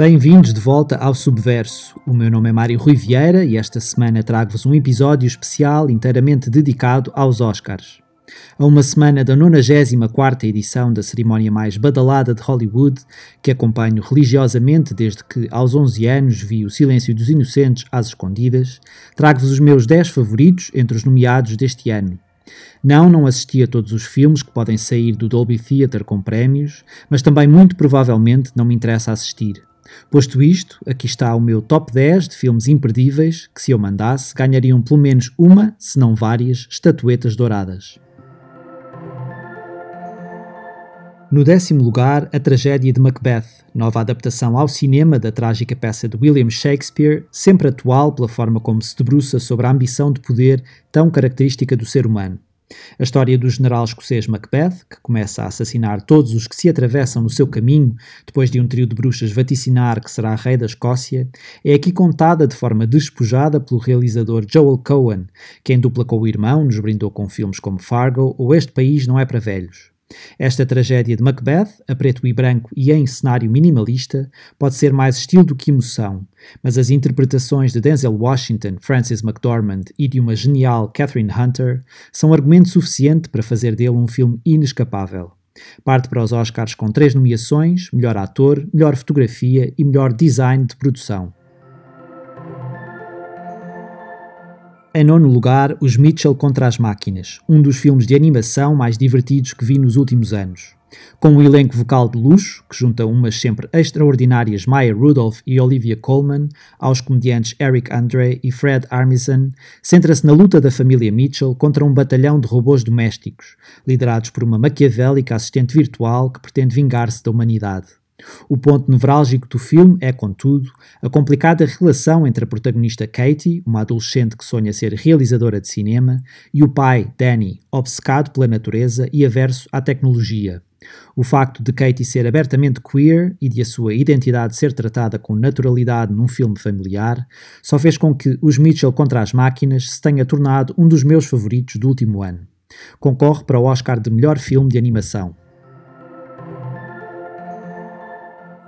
Bem-vindos de volta ao Subverso. O meu nome é Mário Rui Vieira e esta semana trago-vos um episódio especial inteiramente dedicado aos Oscars. A uma semana da 94 edição da cerimónia mais badalada de Hollywood, que acompanho religiosamente desde que, aos 11 anos, vi O Silêncio dos Inocentes às escondidas, trago-vos os meus 10 favoritos entre os nomeados deste ano. Não, não assisti a todos os filmes que podem sair do Dolby Theatre com prémios, mas também muito provavelmente não me interessa assistir. Posto isto, aqui está o meu top 10 de filmes imperdíveis que, se eu mandasse, ganhariam pelo menos uma, se não várias, estatuetas douradas. No décimo lugar, A Tragédia de Macbeth, nova adaptação ao cinema da trágica peça de William Shakespeare, sempre atual pela forma como se debruça sobre a ambição de poder tão característica do ser humano. A história do general escocês Macbeth, que começa a assassinar todos os que se atravessam no seu caminho depois de um trio de bruxas vaticinar que será rei da Escócia, é aqui contada de forma despojada pelo realizador Joel Cohen, que em dupla com o irmão nos brindou com filmes como Fargo ou Este País Não É Para Velhos. Esta tragédia de Macbeth, a preto e branco e em cenário minimalista, pode ser mais estilo do que emoção, mas as interpretações de Denzel Washington, Francis McDormand e de uma genial Catherine Hunter são argumento suficiente para fazer dele um filme inescapável. Parte para os Oscars com três nomeações: melhor ator, melhor fotografia e melhor design de produção. Em nono lugar, Os Mitchell contra as Máquinas, um dos filmes de animação mais divertidos que vi nos últimos anos. Com um elenco vocal de luxo, que junta umas sempre extraordinárias Maya Rudolph e Olivia Colman, aos comediantes Eric Andre e Fred Armisen, centra-se na luta da família Mitchell contra um batalhão de robôs domésticos, liderados por uma maquiavélica assistente virtual que pretende vingar-se da humanidade. O ponto nevrálgico do filme é, contudo, a complicada relação entre a protagonista Katie, uma adolescente que sonha ser realizadora de cinema, e o pai, Danny, obcecado pela natureza e averso à tecnologia. O facto de Katie ser abertamente queer e de a sua identidade ser tratada com naturalidade num filme familiar só fez com que Os Mitchell contra as Máquinas se tenha tornado um dos meus favoritos do último ano. Concorre para o Oscar de melhor filme de animação.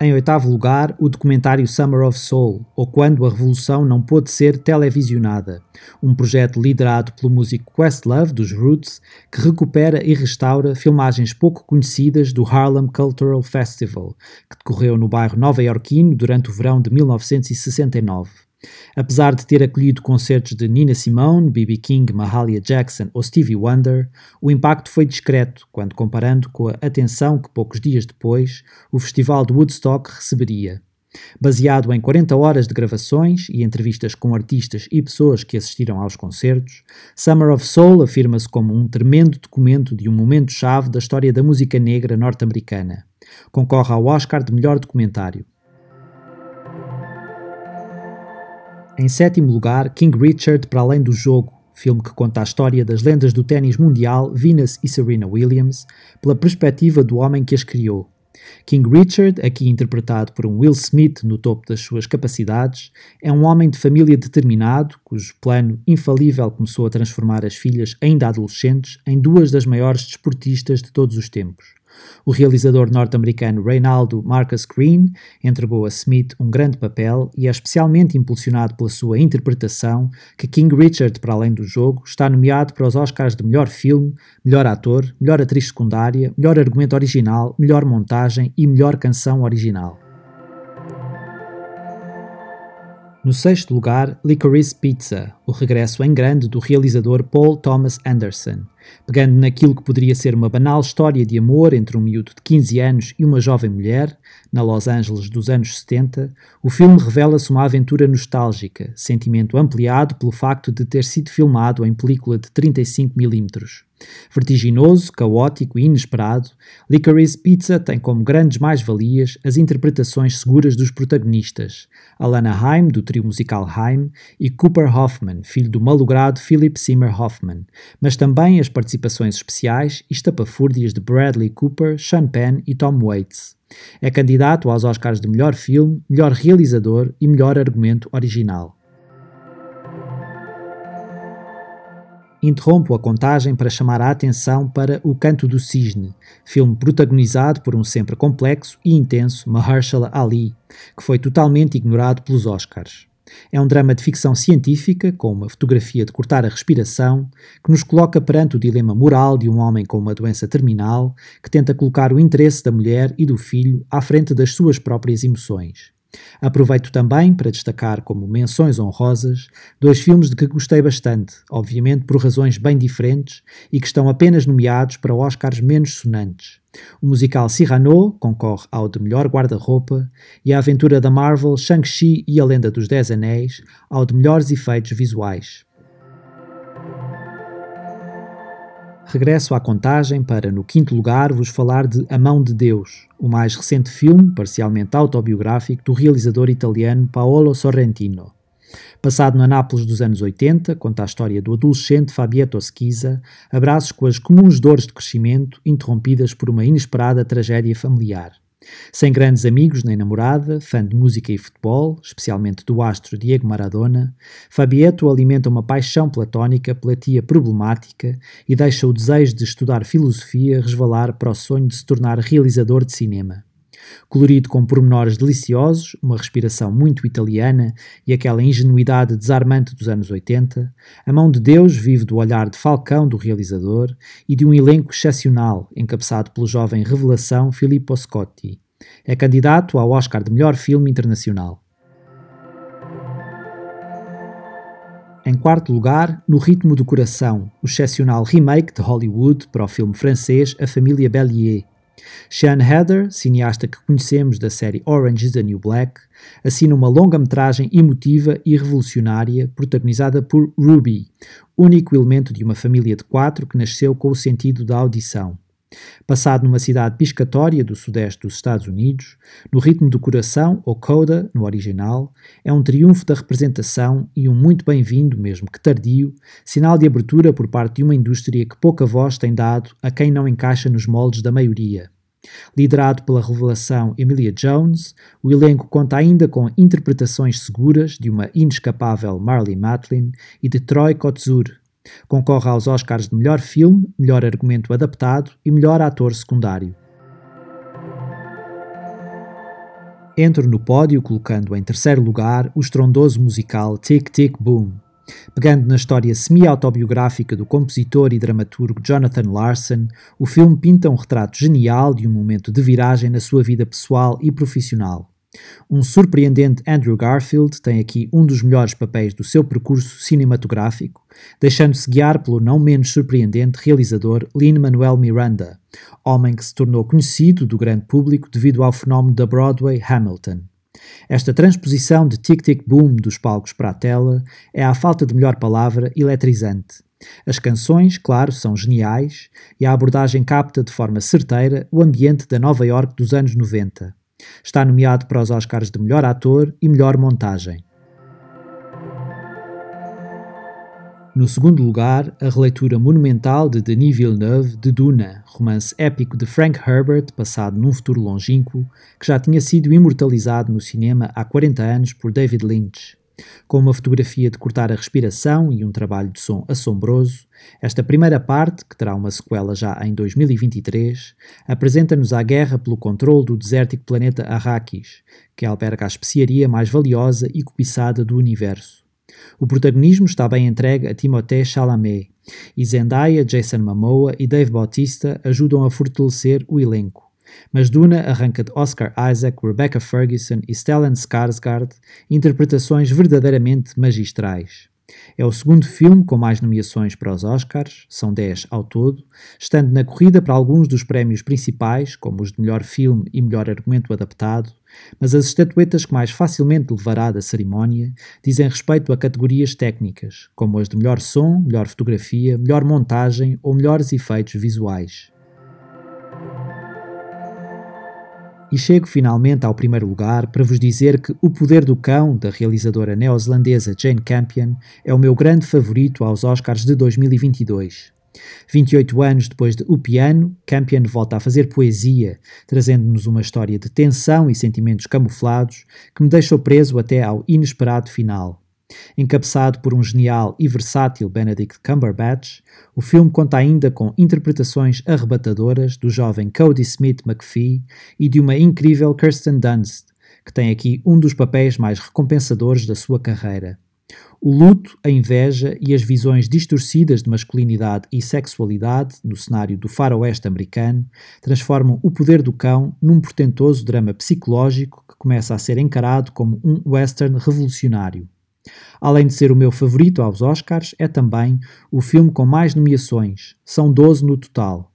Em oitavo lugar, o documentário Summer of Soul, ou Quando a Revolução Não Pôde Ser Televisionada, um projeto liderado pelo músico Questlove, dos Roots, que recupera e restaura filmagens pouco conhecidas do Harlem Cultural Festival, que decorreu no bairro nova-iorquino durante o verão de 1969. Apesar de ter acolhido concertos de Nina Simone, B.B. King, Mahalia Jackson ou Stevie Wonder, o impacto foi discreto quando comparando com a atenção que poucos dias depois o Festival de Woodstock receberia. Baseado em 40 horas de gravações e entrevistas com artistas e pessoas que assistiram aos concertos, Summer of Soul afirma-se como um tremendo documento de um momento-chave da história da música negra norte-americana. Concorre ao Oscar de melhor documentário. Em sétimo lugar, King Richard para além do jogo, filme que conta a história das lendas do ténis mundial Venus e Serena Williams, pela perspectiva do homem que as criou. King Richard, aqui interpretado por um Will Smith no topo das suas capacidades, é um homem de família determinado, cujo plano infalível começou a transformar as filhas ainda adolescentes em duas das maiores desportistas de todos os tempos. O realizador norte-americano Reynaldo Marcus Green entregou a Smith um grande papel e é especialmente impulsionado pela sua interpretação que King Richard, para além do jogo, está nomeado para os Oscars de melhor filme, melhor ator, melhor atriz secundária, melhor argumento original, melhor montagem e melhor canção original. No sexto lugar, Licorice Pizza, o regresso em grande do realizador Paul Thomas Anderson. Pegando naquilo que poderia ser uma banal história de amor entre um miúdo de 15 anos e uma jovem mulher, na Los Angeles dos anos 70, o filme revela-se uma aventura nostálgica, sentimento ampliado pelo facto de ter sido filmado em película de 35mm. Vertiginoso, caótico e inesperado, Licorice Pizza tem como grandes mais-valias as interpretações seguras dos protagonistas, Alana Haim, do trio musical Haim, e Cooper Hoffman, filho do malogrado Philip Seymour Hoffman, mas também as participações especiais e estapafúrdias de Bradley Cooper, Sean Penn e Tom Waits. É candidato aos Oscars de melhor filme, melhor realizador e melhor argumento original. interrompo a contagem para chamar a atenção para O Canto do Cisne, filme protagonizado por um sempre complexo e intenso Mahershala Ali, que foi totalmente ignorado pelos Oscars. É um drama de ficção científica, com uma fotografia de cortar a respiração, que nos coloca perante o dilema moral de um homem com uma doença terminal que tenta colocar o interesse da mulher e do filho à frente das suas próprias emoções. Aproveito também para destacar como menções honrosas dois filmes de que gostei bastante, obviamente por razões bem diferentes e que estão apenas nomeados para Oscars menos sonantes. O musical Cyrano concorre ao de melhor guarda-roupa e a aventura da Marvel Shang-Chi e a Lenda dos Dez Anéis ao de melhores efeitos visuais. Regresso à contagem para, no quinto lugar, vos falar de A Mão de Deus, o mais recente filme, parcialmente autobiográfico, do realizador italiano Paolo Sorrentino. Passado na Nápoles dos anos 80, conta a história do adolescente Fabietto Schisa, abraços com as comuns dores de crescimento interrompidas por uma inesperada tragédia familiar. Sem grandes amigos nem namorada, fã de música e futebol, especialmente do astro Diego Maradona, Fabietto alimenta uma paixão platónica pela tia problemática e deixa o desejo de estudar filosofia resvalar para o sonho de se tornar realizador de cinema. Colorido com pormenores deliciosos, uma respiração muito italiana e aquela ingenuidade desarmante dos anos 80, A Mão de Deus vive do olhar de falcão do realizador e de um elenco excepcional, encabeçado pelo jovem revelação Filippo Scotti. É candidato ao Oscar de Melhor Filme Internacional. Em quarto lugar, No Ritmo do Coração, o excepcional remake de Hollywood para o filme francês A Família Bellier, Sean Heather, cineasta que conhecemos da série Orange is the New Black, assina uma longa-metragem emotiva e revolucionária protagonizada por Ruby, único elemento de uma família de quatro que nasceu com o sentido da audição. Passado numa cidade piscatória do sudeste dos Estados Unidos, no ritmo do coração, ou coda, no original, é um triunfo da representação e um muito bem-vindo, mesmo que tardio, sinal de abertura por parte de uma indústria que pouca voz tem dado a quem não encaixa nos moldes da maioria. Liderado pela revelação Emilia Jones, o elenco conta ainda com interpretações seguras de uma inescapável Marley Matlin e de Troy Kotsur. Concorre aos Oscars de melhor filme, melhor argumento adaptado e melhor ator secundário. Entro no pódio colocando em terceiro lugar o estrondoso musical Tick Tick Boom, Pegando na história semi-autobiográfica do compositor e dramaturgo Jonathan Larson, o filme pinta um retrato genial de um momento de viragem na sua vida pessoal e profissional. Um surpreendente Andrew Garfield tem aqui um dos melhores papéis do seu percurso cinematográfico, deixando-se guiar pelo não menos surpreendente realizador Lin-Manuel Miranda, homem que se tornou conhecido do grande público devido ao fenómeno da Broadway Hamilton. Esta transposição de tic-tic-boom dos palcos para a tela é, à falta de melhor palavra, eletrizante. As canções, claro, são geniais e a abordagem capta de forma certeira o ambiente da Nova York dos anos 90. Está nomeado para os Oscars de melhor ator e melhor montagem. No segundo lugar, a releitura monumental de Denis Villeneuve de Duna, romance épico de Frank Herbert, passado num futuro longínquo, que já tinha sido imortalizado no cinema há 40 anos por David Lynch. Com uma fotografia de cortar a respiração e um trabalho de som assombroso, esta primeira parte, que terá uma sequela já em 2023, apresenta-nos a guerra pelo controle do desértico planeta Arrakis, que alberga a especiaria mais valiosa e cobiçada do universo. O protagonismo está bem entregue a Timothée Chalamet, e Zendaya, Jason Momoa e Dave Bautista ajudam a fortalecer o elenco. Mas Duna arranca de Oscar Isaac, Rebecca Ferguson e Stellan Skarsgård interpretações verdadeiramente magistrais. É o segundo filme com mais nomeações para os Oscars, são 10 ao todo, estando na corrida para alguns dos prémios principais, como os de melhor filme e melhor argumento adaptado, mas as estatuetas que mais facilmente levará da cerimónia dizem respeito a categorias técnicas, como as de melhor som, melhor fotografia, melhor montagem ou melhores efeitos visuais. E chego finalmente ao primeiro lugar para vos dizer que O Poder do Cão, da realizadora neozelandesa Jane Campion, é o meu grande favorito aos Oscars de 2022. 28 anos depois de O Piano, Campion volta a fazer poesia, trazendo-nos uma história de tensão e sentimentos camuflados que me deixou preso até ao inesperado final. Encabeçado por um genial e versátil Benedict Cumberbatch, o filme conta ainda com interpretações arrebatadoras do jovem Cody Smith McPhee e de uma incrível Kirsten Dunst, que tem aqui um dos papéis mais recompensadores da sua carreira. O luto, a inveja e as visões distorcidas de masculinidade e sexualidade no cenário do faroeste americano transformam o poder do cão num portentoso drama psicológico que começa a ser encarado como um western revolucionário. Além de ser o meu favorito aos Oscars, é também o filme com mais nomeações, são 12 no total.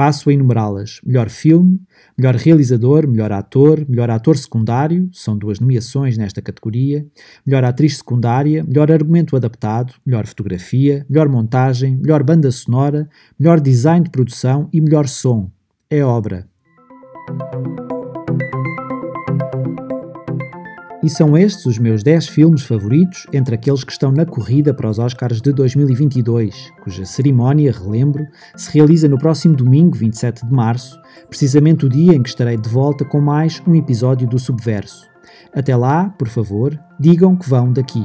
Passo a enumerá-las: melhor filme, melhor realizador, melhor ator, melhor ator secundário, são duas nomeações nesta categoria, melhor atriz secundária, melhor argumento adaptado, melhor fotografia, melhor montagem, melhor banda sonora, melhor design de produção e melhor som. É obra. E são estes os meus 10 filmes favoritos entre aqueles que estão na corrida para os Oscars de 2022, cuja cerimónia, relembro, se realiza no próximo domingo, 27 de março, precisamente o dia em que estarei de volta com mais um episódio do Subverso. Até lá, por favor, digam que vão daqui.